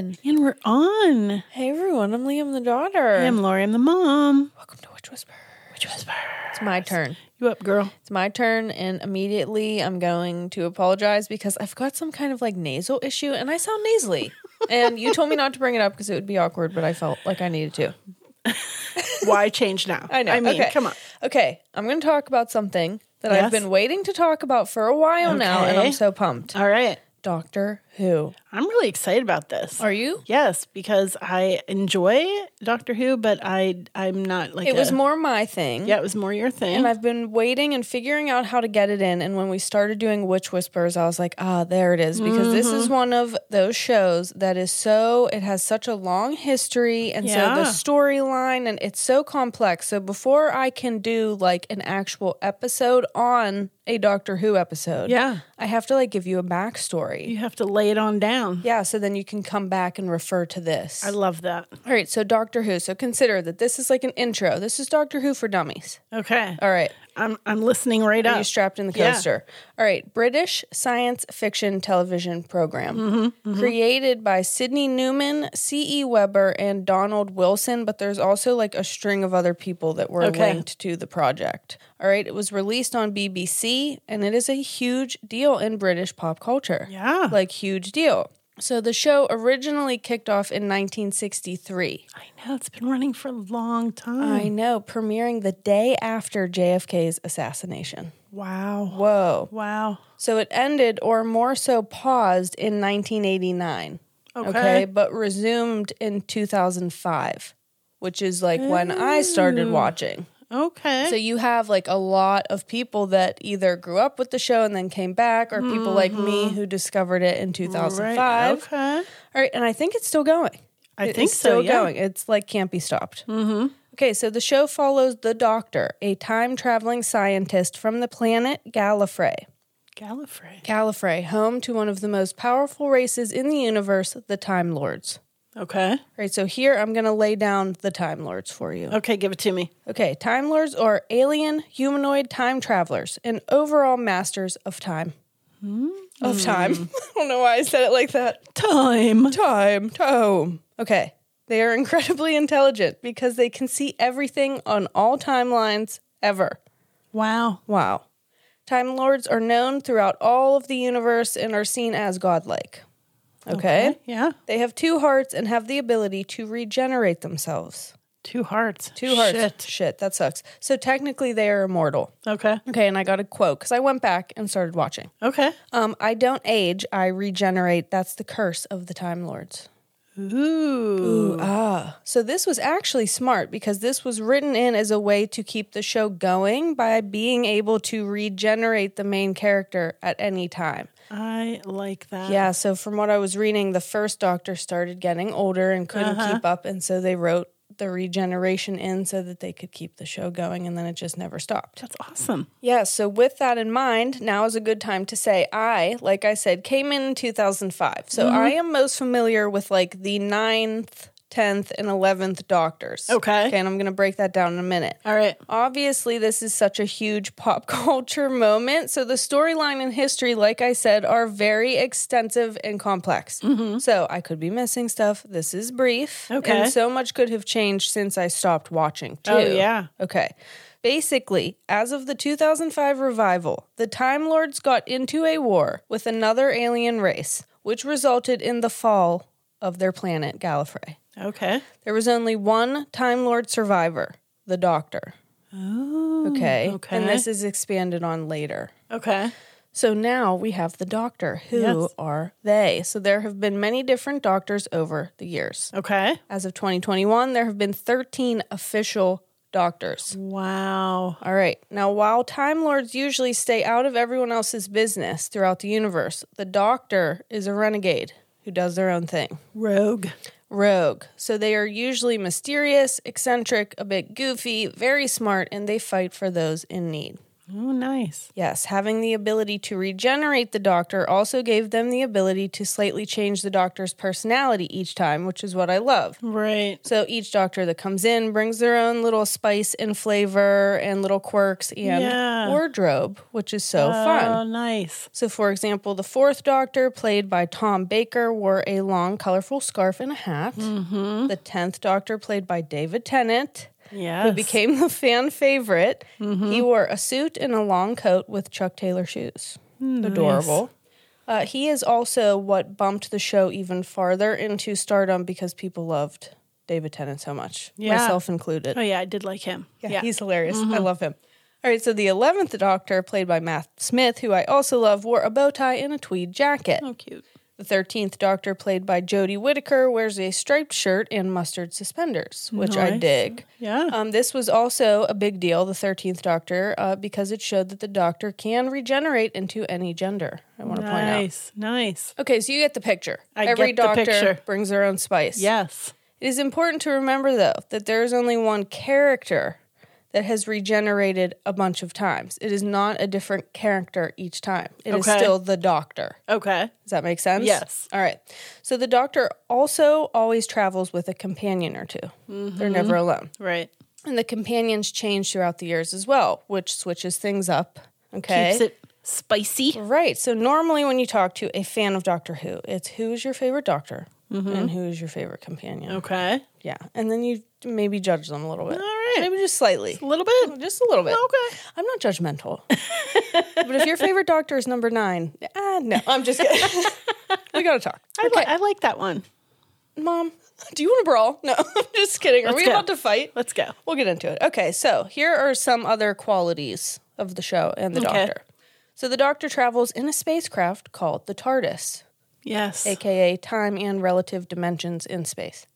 And we're on. Hey everyone, I'm Liam the daughter. I'm Lori, I'm the mom. Welcome to Witch Whisper. Witch Whisper. It's my turn. You up, girl? It's my turn, and immediately I'm going to apologize because I've got some kind of like nasal issue and I sound nasally. and you told me not to bring it up because it would be awkward, but I felt like I needed to. Why change now? I know. I mean, okay. come on. Okay, I'm going to talk about something that I've been waiting to talk about for a while now, and I'm so pumped. All right. Doctor Who. I'm really excited about this. Are you? Yes, because I enjoy Doctor Who, but I I'm not like It was more my thing. Yeah, it was more your thing. And I've been waiting and figuring out how to get it in. And when we started doing Witch Whispers, I was like, ah, there it is. Because this is one of those shows that is so, it has such a long history. And so the storyline, and it's so complex. So before I can do like an actual episode on a Doctor Who episode, yeah, I have to like give you a backstory. you have to lay it on down. Yeah, so then you can come back and refer to this. I love that. All right, so Doctor Who. So consider that this is like an intro. This is Doctor Who for dummies. Okay, All right. I'm I'm listening right Are up. you strapped in the Yeah. coaster? All right. British science fiction television program Mm-hmm, created by Sydney Newman, C.E. Webber, and Donald Wilson. But there's also like a string of other people that were Okay. linked to the project. All right. It was released on BBC, and it is a huge deal in British pop culture. Yeah. Like, huge deal. So the show originally kicked off in 1963. I know it's been running for a long time. I know, premiering the day after JFK's assassination. wow. Whoa. Wow. So it ended, or more so paused, in 1989. Okay. But resumed in 2005, which is like when I started watching. Okay. So you have like a lot of people that either grew up with the show and then came back, or people like me who discovered it in 2005. Right. Okay. All right, and I think it's still going. I It think so. Still yeah. going. It's like can't be stopped. Mm-hmm. Okay, so the show follows the Doctor, a time traveling scientist from the planet Gallifrey. Gallifrey. Gallifrey, home to one of the most powerful races in the universe, the Time Lords. Okay. All right, so here I'm going to lay down the Time Lords for you. Okay, give it to me. Okay, Time Lords are alien humanoid time travelers and overall masters of time. Hmm. Of time. I don't know why I said it like that. Time. Time, time. Okay, they are incredibly intelligent because they can see everything on all timelines ever. Wow. Wow. Time Lords are known throughout all of the universe and are seen as godlike. Okay? Yeah. They have two hearts and have the ability to regenerate themselves. Two hearts. Two hearts. Shit. Shit, that sucks. So technically they are immortal. Okay. Okay, and I got a quote because I went back and started watching. Okay. Um, I don't age, I regenerate. That's the curse of the Time Lords. Ooh. Ah. So this was actually smart because this was written in as a way to keep the show going by being able to regenerate the main character at any time. I like that. Yeah, so from what I was reading, the first doctor started getting older and couldn't keep up, and so they wrote the regeneration in so that they could keep the show going, and then it just never stopped. That's awesome. Yeah, so with that in mind, now is a good time to say I, like I said, came in 2005. So mm-hmm. I am most familiar with like the ninth, 10th, and 11th doctors. Okay. Okay, and I'm going to break that down in a minute. All right. Obviously, this is such a huge pop culture moment. So, the storyline and history, like I said, are very extensive and complex. Mm-hmm. So, I could be missing stuff. This is brief. Okay. And so much could have changed since I stopped watching, oh, too. Oh, yeah. Okay. Basically, as of the 2005 revival, the Time Lords got into a war with another alien race, which resulted in the fall of their planet, Gallifrey. Okay. There was only one Time Lord survivor, the Doctor. Oh, okay. okay. And this is expanded on later. Okay. So now we have the Doctor. Who Yes. are they? So there have been many different Doctors over the years. Okay. As of 2021, there have been 13 official doctors. Wow. All right. Now, while Time Lords usually stay out of everyone else's business throughout the universe, the Doctor is a renegade who does their own thing. Rogue. Rogue. So they are usually mysterious, eccentric, a bit goofy, very smart, and they fight for those in need. Oh, nice. Yes, having the ability to regenerate the doctor also gave them the ability to slightly change the doctor's personality each time, which is what I love. Right. So each doctor that comes in brings their own little spice and flavor and little quirks and Yeah. wardrobe, which is so Oh, fun. Oh, nice. So, for example, the fourth doctor, played by Tom Baker, wore a long, colorful scarf and a hat. Mm-hmm. The tenth doctor, played by David Tennant, Yes. who became the fan favorite, Mm-hmm. he wore a suit and a long coat with Chuck Taylor shoes. Adorable. Uh, he is also what bumped the show even farther into stardom because people loved David Tennant so much, Yeah. myself included. Oh, yeah, I did like him. Yeah, he's hilarious. I love him. All right, so the 11th Doctor, played by Matt Smith, who I also love, wore a bow tie and a tweed jacket. Oh, cute. The 13th Doctor, played by Jodie Whittaker, wears a striped shirt and mustard suspenders, which I dig. Yeah. Um, this was also a big deal, the 13th Doctor, uh, because it showed that the Doctor can regenerate into any gender. I want to point out. nice. Nice. Okay, so you get the picture. I Every get the Doctor picture. brings their own spice. Yes. It is important to remember, though, that there is only one character that has regenerated a bunch of times. It is not a different character each time. It is Okay. still the doctor. Okay. Does that make sense? Yes. All right. So the doctor also always travels with a companion or 2 they They're never mm-hmm. alone. Right. And the companions change throughout the years as well, which switches things up. Okay. Keeps it spicy. Right. So normally when you talk to a fan of Doctor Who, it's who is your favorite doctor and who is your favorite companion. Okay. Yeah, and then you maybe judge them a little bit. All right. maybe just slightly, A little bit. just a little bit. Okay. I'm not judgmental, but if your favorite doctor is number nine, ah, no, I'm just kidding. we gotta talk. I, Okay, li- I like that one. mom, do you want to brawl? No, I'm just kidding. Are Let's we go. about to fight? Let's go. We'll get into it. Okay, so here are some other qualities of the show and the Okay. doctor. So the doctor travels in a spacecraft called the TARDIS, Yes. aka time and relative dimensions in space.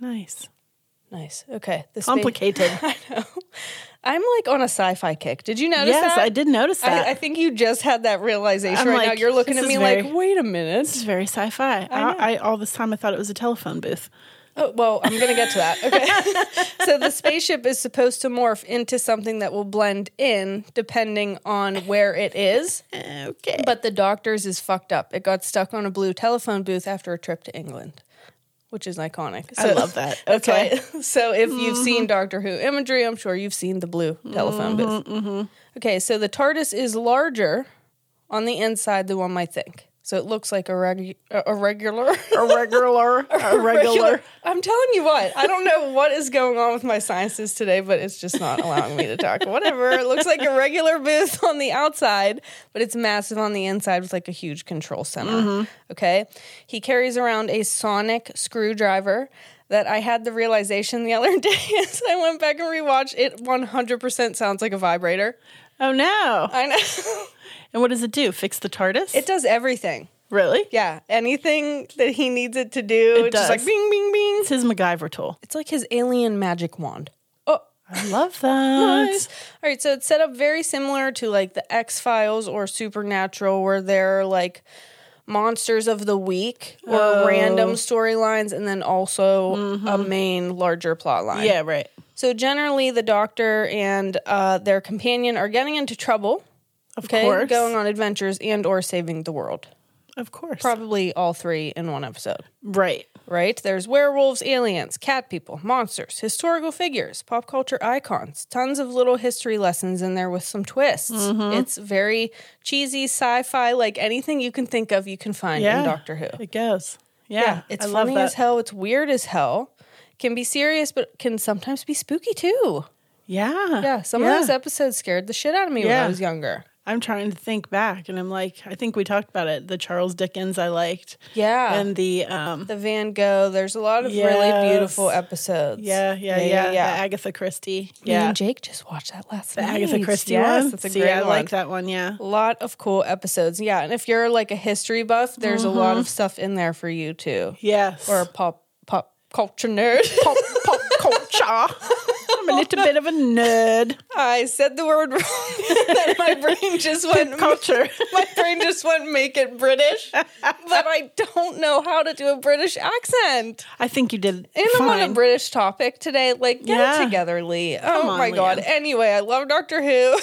nice. Nice. Okay. The Complicated. I know. I'm like on a sci-fi kick. Did you notice yes, that? I did notice that. I, I think you just had that realization I'm right now. You're looking at me very- like, wait a minute. This is very sci-fi. I, I, all this time I thought it was a telephone booth. Oh, well, I'm going to get to that. Okay. so the spaceship is supposed to morph into something that will blend in depending on where it is. Okay. But the doctor's is fucked up. It got stuck on a blue telephone booth after a trip to England, which is iconic. I love that. Okay. So if you've mm-hmm. seen Doctor Who imagery, I'm sure you've seen the blue telephone mm-hmm, booth. Mm-hmm. Okay, so the TARDIS is larger on the inside than one might think. So it looks like a, regu- a regular. a regular, a regular. I'm telling you what. I don't know what is going on with my sciences today, but it's just not allowing me to talk. Whatever. It looks like a regular booth on the outside, but it's massive on the inside with like a huge control center. Mm-hmm. Okay. He carries around a sonic screwdriver that I had the realization the other day as I went back and rewatched. It 100% sounds like a vibrator. Oh no! I know. And what does it do? Fix the TARDIS? it does everything. really? Yeah. Anything that he needs it to do, it's just like bing, bing, bing. It's his MacGyver tool. It's like his alien magic wand. Oh, I love that. nice. All right, so it's set up very similar to like the X Files or Supernatural, where they're like monsters of the week or random storylines, and then also a main larger plot line. Yeah, right. So generally, the Doctor and uh, their companion are getting into trouble. Of Okay, course. going on adventures and or saving the world. Of course. Probably all three in one episode. right. right? There's werewolves, aliens, cat people, monsters, historical figures, pop culture icons, tons of little history lessons in there with some twists. Mm-hmm. It's very cheesy sci fi, like anything you can think of, you can find Yeah. in Doctor Who. It goes. Yeah. Yeah, it's I funny as hell, it's weird as hell, can be serious, but can sometimes be spooky too. Yeah. Yeah, some Yeah. of those episodes scared the shit out of me when I was younger. I'm trying to think back and I'm like, I think we talked about it. The Charles Dickens I liked. Yeah. And the um the Van Gogh, there's a lot of Yes. really beautiful episodes. yeah, yeah, yeah, The Agatha Christie. Me Yeah. and Jake just watched that last the night. Agatha Christie yes, one. That's a See, great I one. like that one, yeah. A lot of cool episodes. Yeah, and if you're like a history buff, there's a lot of stuff in there for you too. Yes. Or a pop pop culture nerd. pop pop culture. I'm a little bit of a nerd. I said the word wrong. and my brain just went Culture. My brain just went make it British, but I don't know how to do a British accent. I think you did And I'm on a. British topic today. Like, get Yeah. it together, Leigh. oh on, my god. Anyway, I love Doctor Who.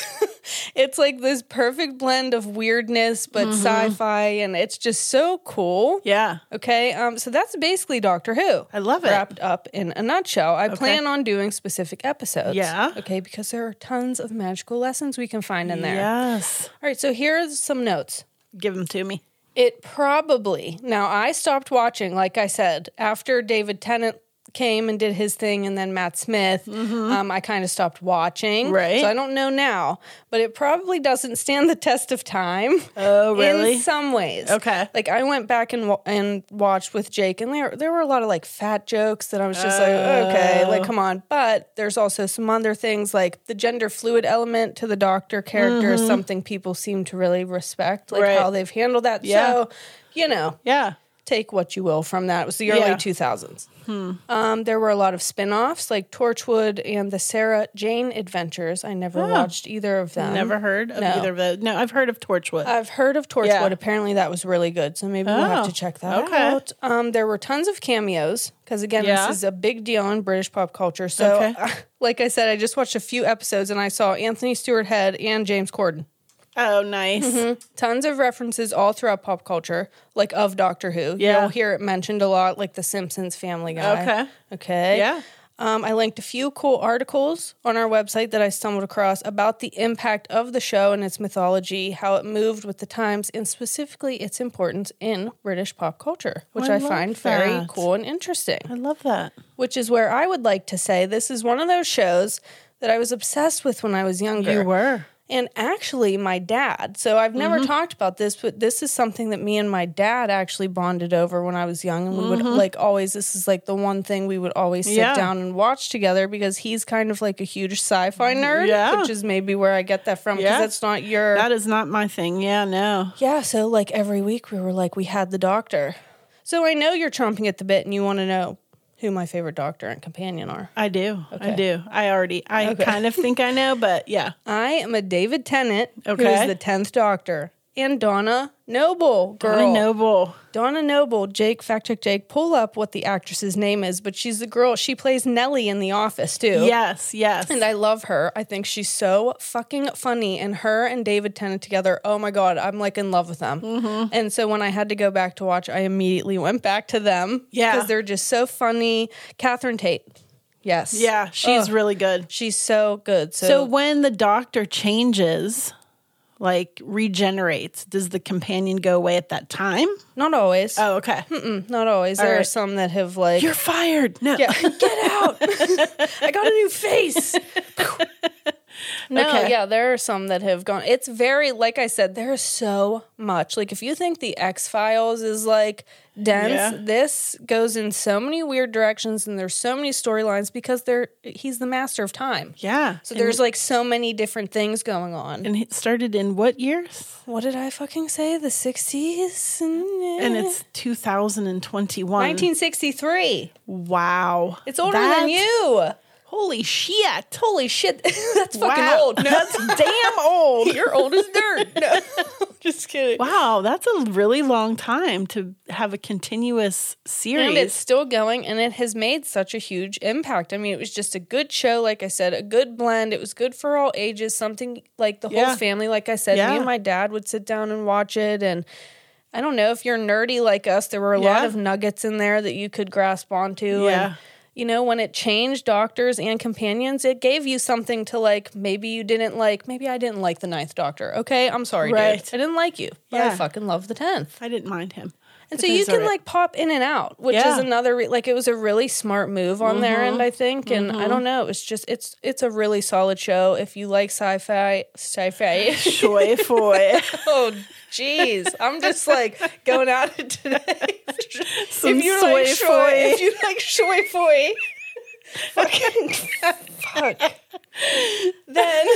it's like this perfect blend of weirdness but Mm-hmm. sci-fi, and it's just so cool. yeah. Okay, um, so that's basically Doctor Who. I love it. Wrapped up in a nutshell. I plan on doing specific episodes. Yeah. Okay, because there are tons of magical lessons we can find in there. Yes. All right, so here's some notes. Give them to me. It probably now I stopped watching, like I said, after David Tennant came and did his thing, and then Matt Smith. Um, I kind of stopped watching, Mm-hmm. Right. So I don't know now, but it probably doesn't stand the test of time. Oh, really? In some ways, Okay. Like I went back and wa- and watched with Jake, and there there were a lot of like fat jokes that I was just like, okay, Oh. like come on. But there's also some other things like the gender fluid element to the Doctor character is something people seem to really respect, like Mm-hmm. Right. how they've handled that. Yeah. So, you know, Yeah. Take what you will from that. It was the early Yeah. 2000s. Um, there were a lot of spin offs like Torchwood and the Sarah Jane Adventures. I never watched either of them. Never heard of No. either of those. No, I've heard of Torchwood. I've heard of Torchwood. Yeah. Apparently, that was really good. So maybe we'll have Oh, to check that okay. out. Um, there were tons of cameos because, again, Yeah. this is a big deal in British pop culture. So, Okay. like I said, I just watched a few episodes and I saw Anthony Stewart Head and James Corden. Oh, nice. Mm-hmm. Tons of references all throughout pop culture, like of Doctor Who. Yeah. You'll hear it mentioned a lot, like The Simpsons, Family Guy. Okay. Okay. Yeah. Um, I linked a few cool articles on our website that I stumbled across about the impact of the show and its mythology, how it moved with the times, and specifically its importance in British pop culture, which I I, find very cool and interesting. I love that. Which is where I would like to say this is one of those shows that I was obsessed with when I was younger. You were. And actually, my dad. So I've never Mm-hmm. talked about this, but this is something that me and my dad actually bonded over when I was young. And we would Mm-hmm. like always, this is like the one thing we would always sit Yeah. down and watch together because he's kind of like a huge sci fi nerd, Yeah. which is maybe where I get that from because Yeah. that's not your. That is not my thing. Yeah, no. yeah. So like every week we were like, we had the doctor. So I know you're chomping at the bit and you want to know who my favorite doctor and companion are. I do. I do. I already, I kind of think I know, but yeah. I am a David Tennant, who Okay. is the 10th doctor, and Donna Noble, girl. Donna Noble. Donna Noble, Jake, fact check Jake, pull up what the actress's name is, but she's the girl. She plays Nellie in The Office too. Yes, yes. And I love her. I think she's so fucking funny. And her and David Tennant together, oh my God, I'm like in love with them. Mm-hmm. And so when I had to go back to watch, I immediately went back to them. Yeah. Because they're just so funny. Catherine Tate. Yes. yeah, she's Ugh, really good. she's so good. So, So when the doctor changes, like regenerates, does the companion go away at that time? not always. Oh, okay. not always. There are some that have like You're fired. No. Yeah, get out. I got a new face. no, Okay. yeah, there are some that have gone. It's very, like I said, there's so much. Like, if you think the X Files is like dense, Yeah. this goes in so many weird directions, and there's so many storylines because they're he's the master of time. Yeah. So there's like so many different things going on. and it started in what years? what did I fucking say? The 60s? And, And it's 2021. 1963. Wow. It's older That- than you. Holy shit. Holy shit. That's fucking Wow. old. No, That's damn old. You're old as dirt. No, just kidding. Wow, that's a really long time to have a continuous series. And it's still going, and it has made such a huge impact. I mean, it was just a good show, like I said, a good blend. It was good for all ages, something like the whole Yeah. family. Like I said, Yeah. me and my dad would sit down and watch it. And I don't know if you're nerdy like us, there were a Yeah. lot of nuggets in there that you could grasp onto. Yeah. And, you know, when it changed doctors and companions, it gave you something to like. Maybe you didn't like, maybe I didn't like the ninth doctor. Okay, I'm sorry, Right. dude. I didn't like you, but I fucking love the tenth. I didn't mind him. And so you can like pop in and out, which Yeah. is another re- like it was a really smart move on their Mm-hmm. end, I think. And I don't know, it's just it's it's a really solid show if you like sci-fi, sci-fi. Foy. oh, jeez, I'm just like going out today. Some if you soy like shoy, foy. if you like shoy foy, fucking fuck. then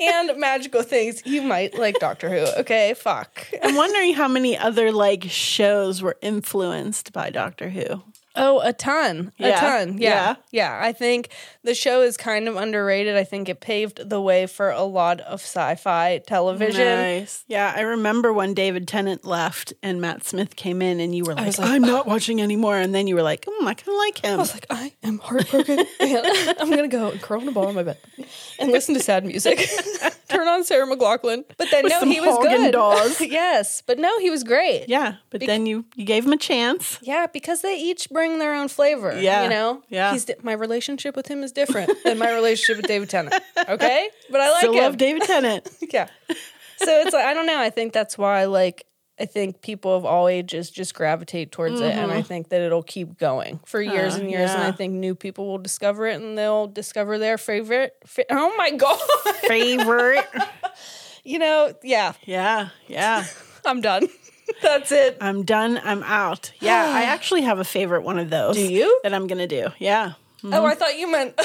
and magical things, you might like Doctor Who. Okay, fuck. I'm wondering how many other like shows were influenced by Doctor Who. Oh, a ton. A Yeah. ton. Yeah. yeah. I think the show is kind of underrated. I think it paved the way for a lot of sci fi television. Nice. Yeah, I remember when David Tennant left and Matt Smith came in, and you were like, like, "I'm not watching anymore," and then you were like, "Hmm, I kind of like him." I was like, I am heartbroken. I'm going to go and curl in a ball in my bed and listen to sad music. Turn on Sarah McLachlan. But then, no, he was good. Dazs. yes. But no, he was great. yeah, but then you you gave him a chance. Yeah, because they each bring their own flavor. Yeah, you know. yeah. He's di- my relationship with him is different than my relationship with David Tennant. Okay, but I like Still him. love David Tennant. yeah. So it's like I don't know. I think that's why like I think people of all ages just gravitate towards it, and I think that it'll keep going for years Uh, and years. And I think new people will discover it, and they'll discover their favorite. Fa- oh my god! Favorite. you know, yeah. yeah, yeah. I'm done. that's it. I'm done. I'm out. Yeah, I actually have a favorite one of those. Do you? That I'm gonna do. Yeah. Oh, I thought you meant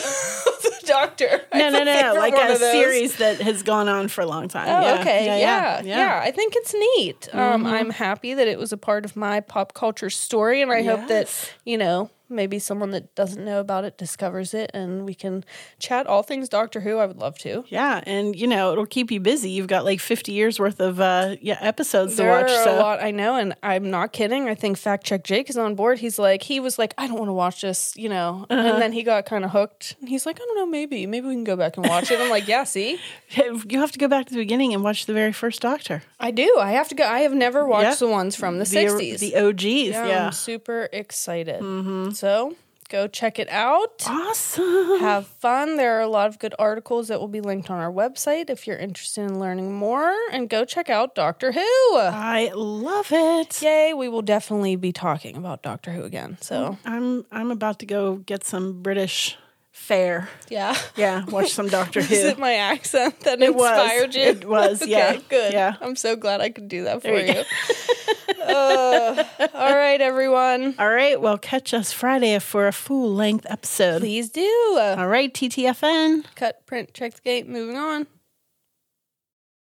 doctor. I No, no, no, like a series that has gone on for a long time. Oh, yeah. okay. Yeah yeah, yeah, I think it's neat. Um, I'm happy that it was a part of my pop culture story, and I hope that you know maybe someone that doesn't know about it discovers it, and we can chat all things Doctor Who. I would love to. Yeah, and you know it'll keep you busy. You've got like 50 years worth of uh, yeah episodes There to watch. are So a lot I know, and I'm not kidding. I think Fact Check Jake is on board. He's like, he was like, I don't want to watch this, you know, Uh-huh. and then he got kind of hooked. And he's like, I don't know, maybe, maybe we can go back and watch it. I'm like, yeah, see, you have to go back to the beginning and watch the very first Doctor, I do. I have to go. I have never watched Yeah. the ones from the, the 60s. the OGs. Yeah, Yeah, I'm super excited. Mm-hmm. So go check it out. awesome. Have fun. There are a lot of good articles that will be linked on our website if you're interested in learning more. And go check out Doctor Who. I love it. Yay, we will definitely be talking about Doctor Who again. So, I'm I'm about to go get some British fare. yeah. Yeah, watch some Doctor Is Who. it my accent that It was. inspired you? It was, yeah. Okay, good. Yeah. I'm so glad I could do that for There you you. Uh, all right, everyone. All right, well, catch us Friday for a full length episode. Please do. All right, TTFN. cut, print, check the gate. Moving on.